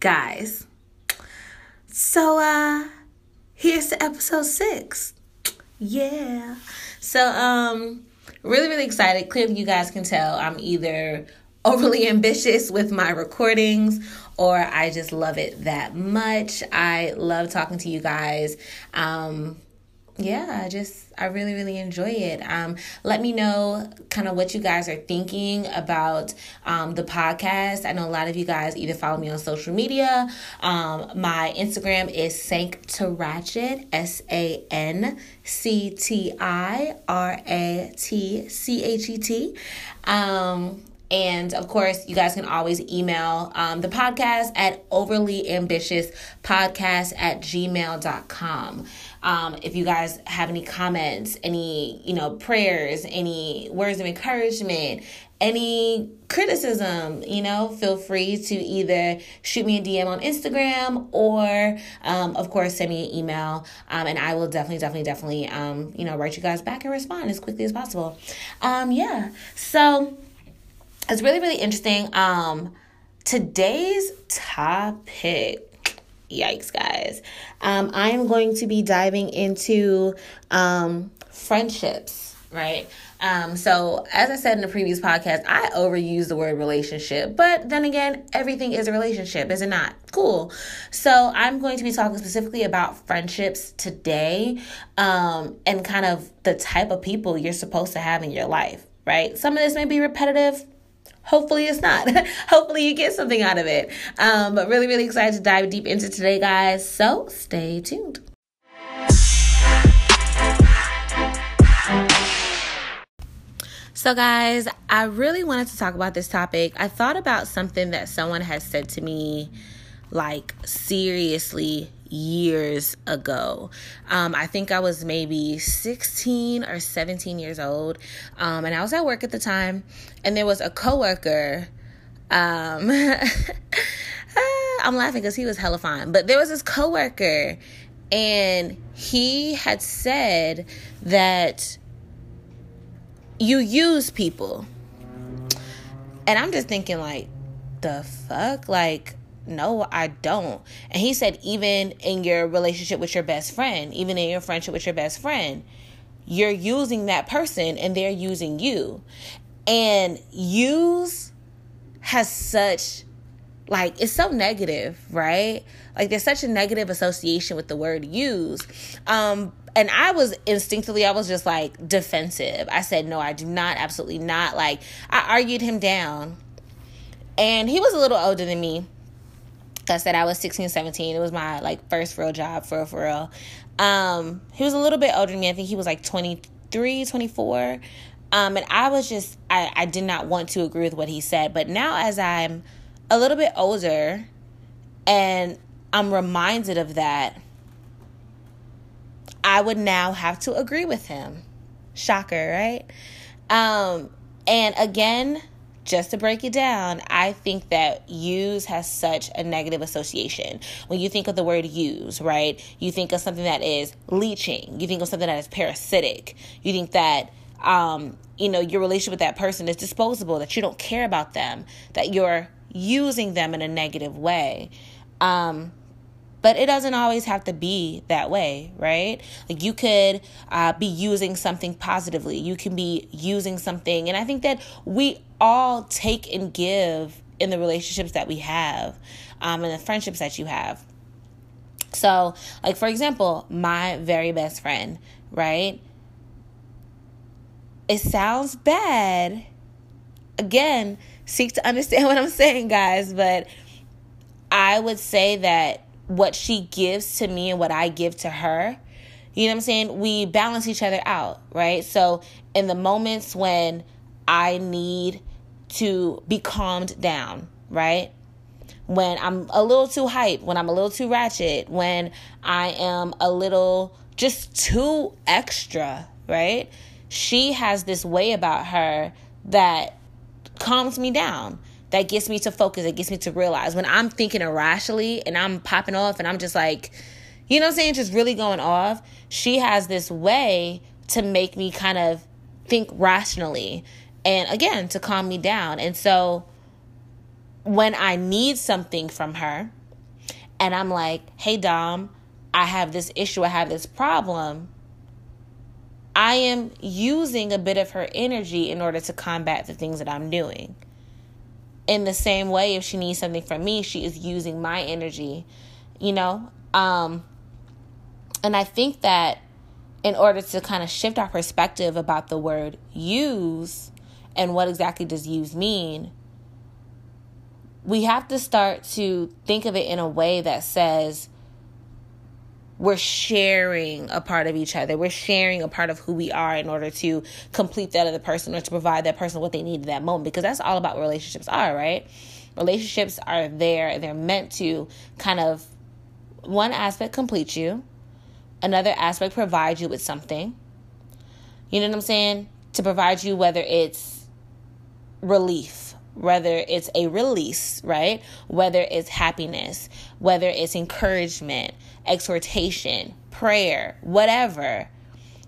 guys. So uh here's to episode 6. Yeah. So um really really excited. Clearly you guys can tell I'm either overly ambitious with my recordings or I just love it that much. I love talking to you guys. Um yeah, I just I really really enjoy it. Um, let me know kind of what you guys are thinking about um, the podcast. I know a lot of you guys either follow me on social media. Um, my Instagram is Sank to Ratchet S A N C T I R A T C H E T. Um, and of course, you guys can always email um, the podcast at overly ambitious podcast at gmail.com. Um, if you guys have any comments, any, you know, prayers, any words of encouragement, any criticism, you know, feel free to either shoot me a DM on Instagram or, um, of course, send me an email. Um, and I will definitely, definitely, definitely, um, you know, write you guys back and respond as quickly as possible. Um, yeah. So it's really, really interesting. Um, today's topic yikes guys. Um, i am going to be diving into um, friendships right? Um, so as i said in the previous podcast i overuse the word relationship but then again everything is a relationship is it not? Cool. So i'm going to be talking specifically about friendships today um, and kind of the type of people you're supposed to have in your life right? Some of this may be repetitive hopefully it's not. hopefully you get something out of it. Um, but really, really excited to dive deep into today, guys. So stay tuned. So, guys, I really wanted to talk about this topic. I thought about something that someone has said to me, like, seriously years ago. Um, I think I was maybe 16 or 17 years old. Um, and I was at work at the time, and there was a coworker. Um, I'm laughing because he was hella fine, but there was this coworker, and he had said that you use people. And I'm just thinking, like, the fuck? Like, no, I don't. And he said, even in your relationship with your best friend, even in your friendship with your best friend, you're using that person and they're using you. And use has such, like, it's so negative, right? Like, there's such a negative association with the word use. Um, and I was instinctively, I was just like defensive. I said, no, I do not, absolutely not. Like, I argued him down. And he was a little older than me I said I was 16, 17. It was my like first real job for for real. Um, he was a little bit older than me. I think he was like 23, 24. Um, and I was just I, I did not want to agree with what he said. But now as I'm a little bit older and I'm reminded of that, I would now have to agree with him. Shocker, right? Um, and again, just to break it down, I think that use has such a negative association. When you think of the word use, right, you think of something that is leeching, you think of something that is parasitic, you think that um, you know, your relationship with that person is disposable, that you don't care about them, that you're using them in a negative way. Um, but it doesn't always have to be that way, right? Like you could uh, be using something positively. You can be using something. And I think that we all take and give in the relationships that we have um, and the friendships that you have. So, like, for example, my very best friend, right? It sounds bad. Again, seek to understand what I'm saying, guys, but I would say that what she gives to me and what I give to her, you know what I'm saying? We balance each other out, right? So in the moments when I need to be calmed down, right? When I'm a little too hype, when I'm a little too ratchet, when I am a little just too extra, right? She has this way about her that calms me down that gets me to focus, it gets me to realize when I'm thinking irrationally and I'm popping off and I'm just like, you know what I'm saying, just really going off, she has this way to make me kind of think rationally and again to calm me down. And so when I need something from her, and I'm like, hey, Dom, I have this issue, I have this problem. I am using a bit of her energy in order to combat the things that I'm doing. In the same way, if she needs something from me, she is using my energy, you know? Um, and I think that in order to kind of shift our perspective about the word use and what exactly does use mean, we have to start to think of it in a way that says we're sharing a part of each other. We're sharing a part of who we are in order to complete that other person or to provide that person what they need at that moment because that's all about relationships are, right? Relationships are there, they're meant to kind of one aspect complete you, another aspect provide you with something. You know what I'm saying? To provide you whether it's relief, whether it's a release, right? Whether it's happiness, whether it's encouragement, exhortation, prayer, whatever.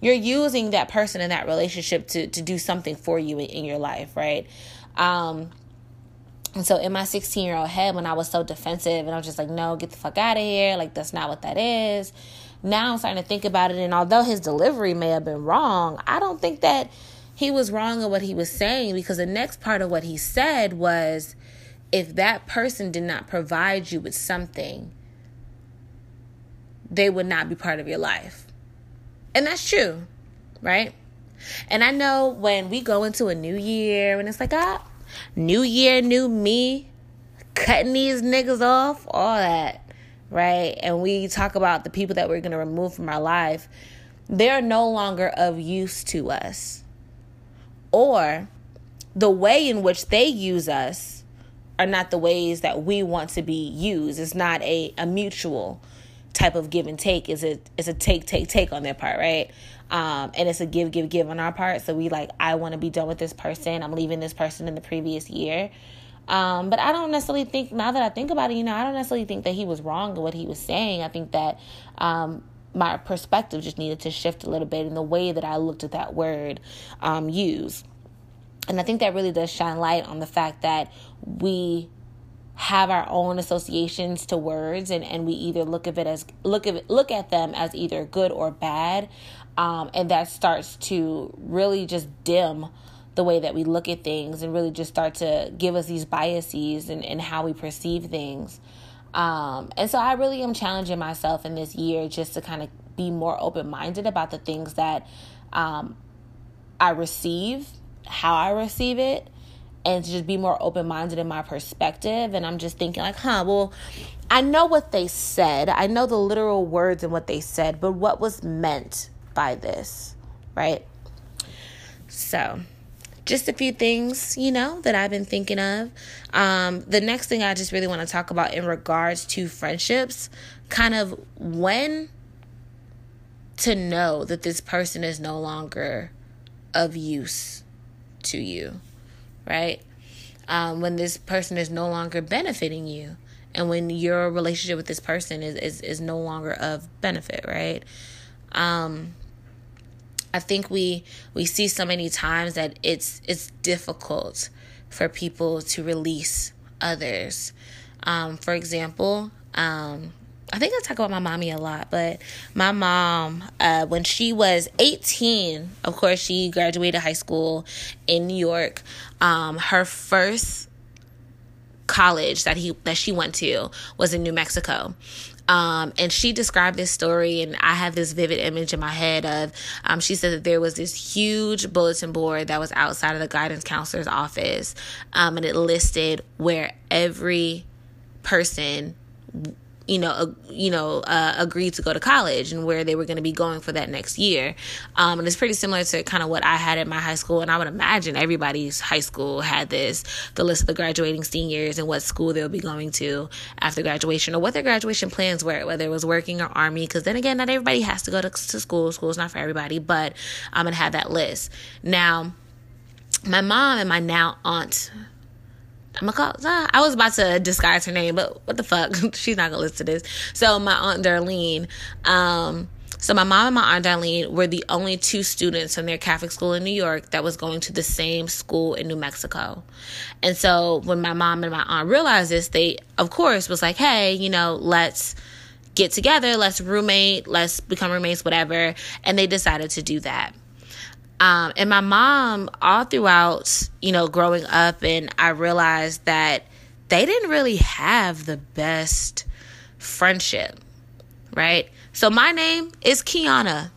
You're using that person in that relationship to, to do something for you in, your life, right? Um, and so in my 16 year old head, when I was so defensive and I was just like, no, get the fuck out of here. Like, that's not what that is. Now I'm starting to think about it. And although his delivery may have been wrong, I don't think that he was wrong in what he was saying because the next part of what he said was if that person did not provide you with something, they would not be part of your life. And that's true, right? And I know when we go into a new year and it's like, ah, new year, new me, cutting these niggas off, all that, right? And we talk about the people that we're going to remove from our life, they're no longer of use to us or the way in which they use us are not the ways that we want to be used. It's not a, a mutual type of give and take. It's a it's a take, take, take on their part, right? Um, and it's a give, give, give on our part. So we like, I want to be done with this person. I'm leaving this person in the previous year. Um, but I don't necessarily think now that I think about it, you know, I don't necessarily think that he was wrong in what he was saying. I think that um, my perspective just needed to shift a little bit in the way that I looked at that word um, use. And I think that really does shine light on the fact that we have our own associations to words and, and we either look at it as look at look at them as either good or bad. Um, and that starts to really just dim the way that we look at things and really just start to give us these biases and, and how we perceive things. Um, and so I really am challenging myself in this year just to kind of be more open minded about the things that um, I receive, how I receive it, and to just be more open minded in my perspective. And I'm just thinking, like, huh, well, I know what they said, I know the literal words and what they said, but what was meant by this, right? So just a few things, you know, that I've been thinking of. Um, the next thing I just really want to talk about in regards to friendships, kind of when to know that this person is no longer of use to you, right? Um, when this person is no longer benefiting you and when your relationship with this person is, is, is no longer of benefit, right? Um, I think we we see so many times that it's it's difficult for people to release others. Um, for example, um, I think I talk about my mommy a lot, but my mom, uh, when she was 18, of course, she graduated high school in New York. Um, her first college that he that she went to was in New Mexico. Um, and she described this story, and I have this vivid image in my head of um, she said that there was this huge bulletin board that was outside of the guidance counselor's office, um, and it listed where every person you know, uh, you know, uh, agreed to go to college and where they were going to be going for that next year. Um, and it's pretty similar to kind of what I had at my high school. And I would imagine everybody's high school had this, the list of the graduating seniors and what school they'll be going to after graduation or what their graduation plans were, whether it was working or army. Cause then again, not everybody has to go to, to school. School's not for everybody, but I'm going to have that list. Now, my mom and my now aunt I'm gonna call. Uh, I was about to disguise her name, but what the fuck? She's not gonna listen to this. So my aunt Darlene, um, So my mom and my aunt Darlene were the only two students from their Catholic school in New York that was going to the same school in New Mexico. And so when my mom and my aunt realized this, they of course was like, "Hey, you know, let's get together, let's roommate, let's become roommates, whatever." And they decided to do that. Um, and my mom, all throughout, you know, growing up, and I realized that they didn't really have the best friendship, right? So my name is Kiana.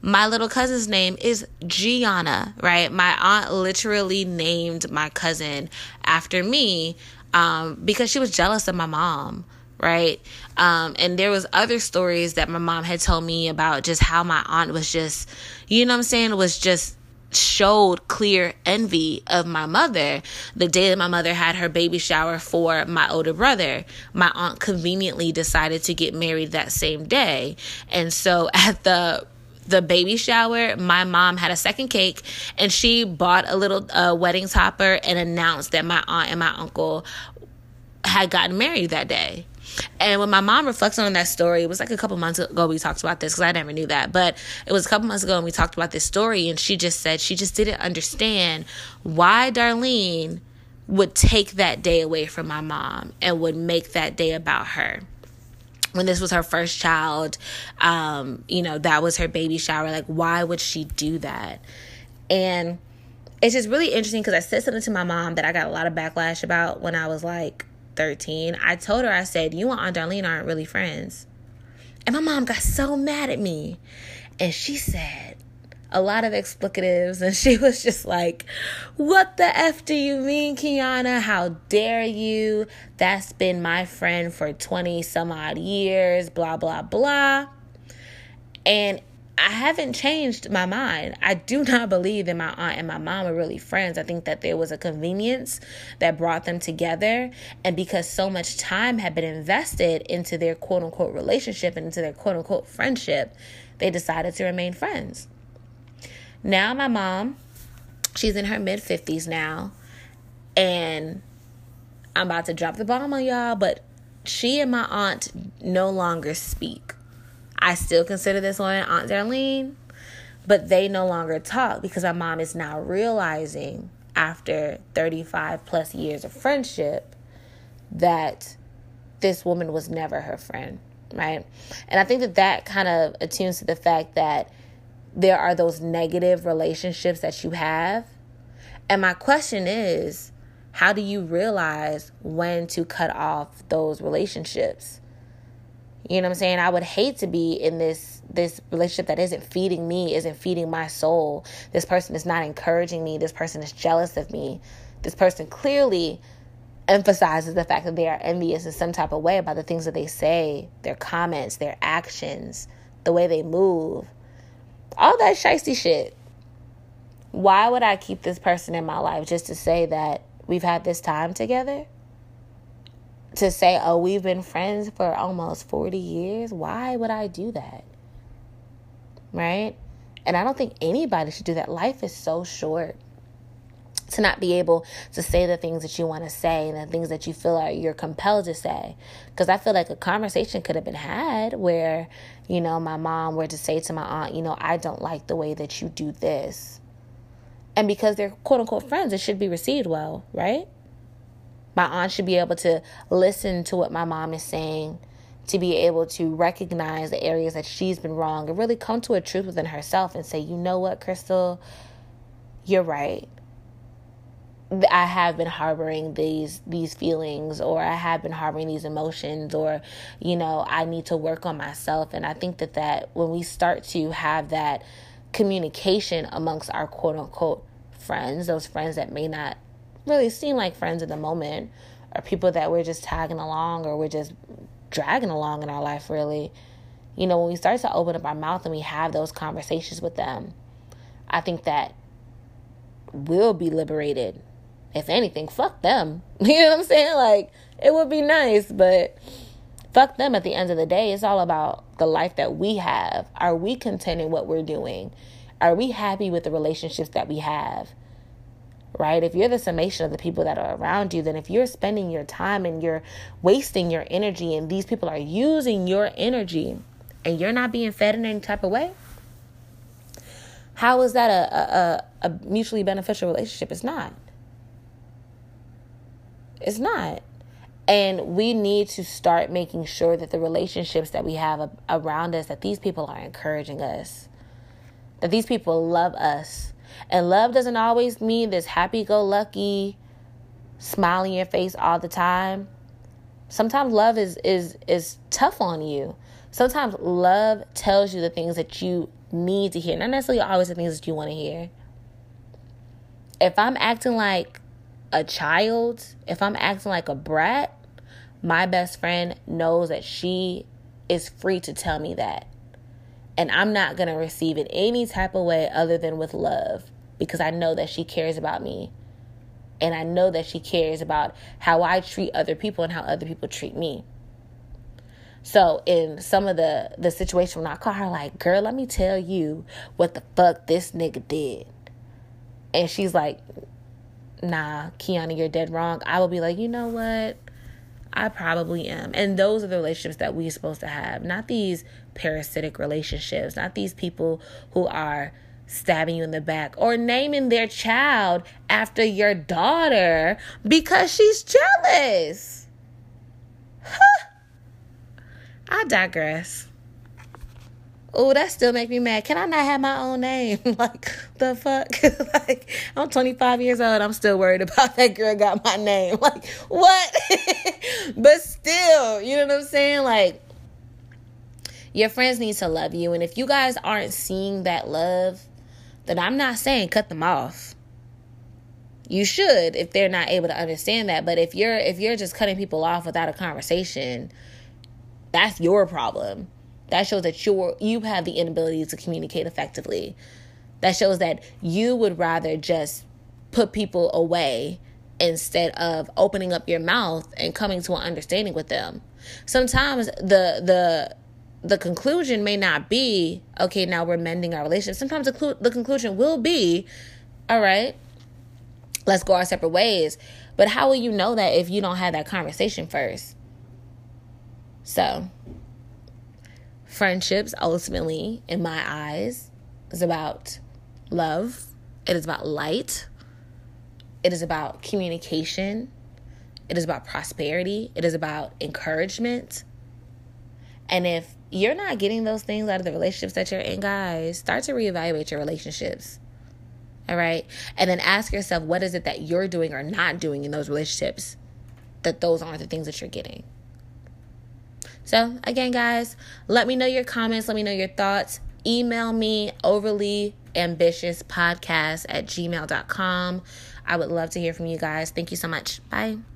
My little cousin's name is Gianna, right? My aunt literally named my cousin after me um, because she was jealous of my mom, right? Um, and there was other stories that my mom had told me about just how my aunt was just, you know what I'm saying, was just showed clear envy of my mother the day that my mother had her baby shower for my older brother. My aunt conveniently decided to get married that same day. And so at the the baby shower, my mom had a second cake and she bought a little uh, wedding topper and announced that my aunt and my uncle had gotten married that day. And when my mom reflects on that story, it was like a couple months ago we talked about this because I never knew that. But it was a couple months ago and we talked about this story, and she just said she just didn't understand why Darlene would take that day away from my mom and would make that day about her when this was her first child um, you know that was her baby shower like why would she do that and it's just really interesting because i said something to my mom that i got a lot of backlash about when i was like 13, I told her, I said, You and Aunt Darlene aren't really friends. And my mom got so mad at me. And she said a lot of explicatives. And she was just like, What the F do you mean, Kiana? How dare you? That's been my friend for 20 some odd years, blah, blah, blah. And I haven't changed my mind. I do not believe that my aunt and my mom are really friends. I think that there was a convenience that brought them together. And because so much time had been invested into their quote unquote relationship and into their quote unquote friendship, they decided to remain friends. Now, my mom, she's in her mid 50s now. And I'm about to drop the bomb on y'all, but she and my aunt no longer speak. I still consider this one Aunt Darlene, but they no longer talk because my mom is now realizing after 35 plus years of friendship that this woman was never her friend, right? And I think that that kind of attunes to the fact that there are those negative relationships that you have. And my question is, how do you realize when to cut off those relationships? You know what I'm saying? I would hate to be in this this relationship that isn't feeding me, isn't feeding my soul. This person is not encouraging me. This person is jealous of me. This person clearly emphasizes the fact that they are envious in some type of way about the things that they say, their comments, their actions, the way they move. All that shisty shit. Why would I keep this person in my life just to say that we've had this time together? To say, oh, we've been friends for almost 40 years, why would I do that? Right? And I don't think anybody should do that. Life is so short to not be able to say the things that you want to say and the things that you feel like you're compelled to say. Because I feel like a conversation could have been had where, you know, my mom were to say to my aunt, you know, I don't like the way that you do this. And because they're quote unquote friends, it should be received well, right? My aunt should be able to listen to what my mom is saying, to be able to recognize the areas that she's been wrong and really come to a truth within herself and say, you know what, Crystal, you're right. I have been harboring these these feelings or I have been harboring these emotions or you know I need to work on myself and I think that that when we start to have that communication amongst our quote unquote friends those friends that may not really seem like friends at the moment or people that we're just tagging along or we're just dragging along in our life, really. You know, when we start to open up our mouth and we have those conversations with them, I think that we'll be liberated. If anything, fuck them. You know what I'm saying? Like, it would be nice, but fuck them at the end of the day. It's all about the life that we have. Are we content in what we're doing? Are we happy with the relationships that we have? Right? If you're the summation of the people that are around you, then if you're spending your time and you're wasting your energy and these people are using your energy, and you're not being fed in any type of way, how is that a, a, a mutually beneficial relationship? It's not. It's not. And we need to start making sure that the relationships that we have around us, that these people are encouraging us, that these people love us. And love doesn't always mean this happy go lucky, smile in your face all the time. Sometimes love is is is tough on you. Sometimes love tells you the things that you need to hear, not necessarily always the things that you want to hear. If I'm acting like a child, if I'm acting like a brat, my best friend knows that she is free to tell me that. And I'm not going to receive it any type of way other than with love because I know that she cares about me. And I know that she cares about how I treat other people and how other people treat me. So in some of the the situation when I call her like, girl, let me tell you what the fuck this nigga did. And she's like, nah, Kiana, you're dead wrong. I will be like, you know what? I probably am. And those are the relationships that we're supposed to have, not these parasitic relationships, not these people who are stabbing you in the back or naming their child after your daughter because she's jealous. Huh. I digress. Oh, that still make me mad. Can I not have my own name? like the fuck? like I'm 25 years old. I'm still worried about that girl got my name. Like what? but still, you know what I'm saying? Like your friends need to love you, and if you guys aren't seeing that love, then I'm not saying cut them off. You should if they're not able to understand that. But if you're if you're just cutting people off without a conversation that's your problem. That shows that you're you have the inability to communicate effectively. That shows that you would rather just put people away instead of opening up your mouth and coming to an understanding with them. Sometimes the the the conclusion may not be okay now we're mending our relationship. Sometimes the, the conclusion will be all right let's go our separate ways. But how will you know that if you don't have that conversation first? So, friendships ultimately, in my eyes, is about love, it is about light, it is about communication, it is about prosperity, it is about encouragement. And if you're not getting those things out of the relationships that you're in, guys, start to reevaluate your relationships. All right. And then ask yourself, what is it that you're doing or not doing in those relationships that those aren't the things that you're getting? So, again, guys, let me know your comments. Let me know your thoughts. Email me overly ambitious podcast at gmail.com. I would love to hear from you guys. Thank you so much. Bye.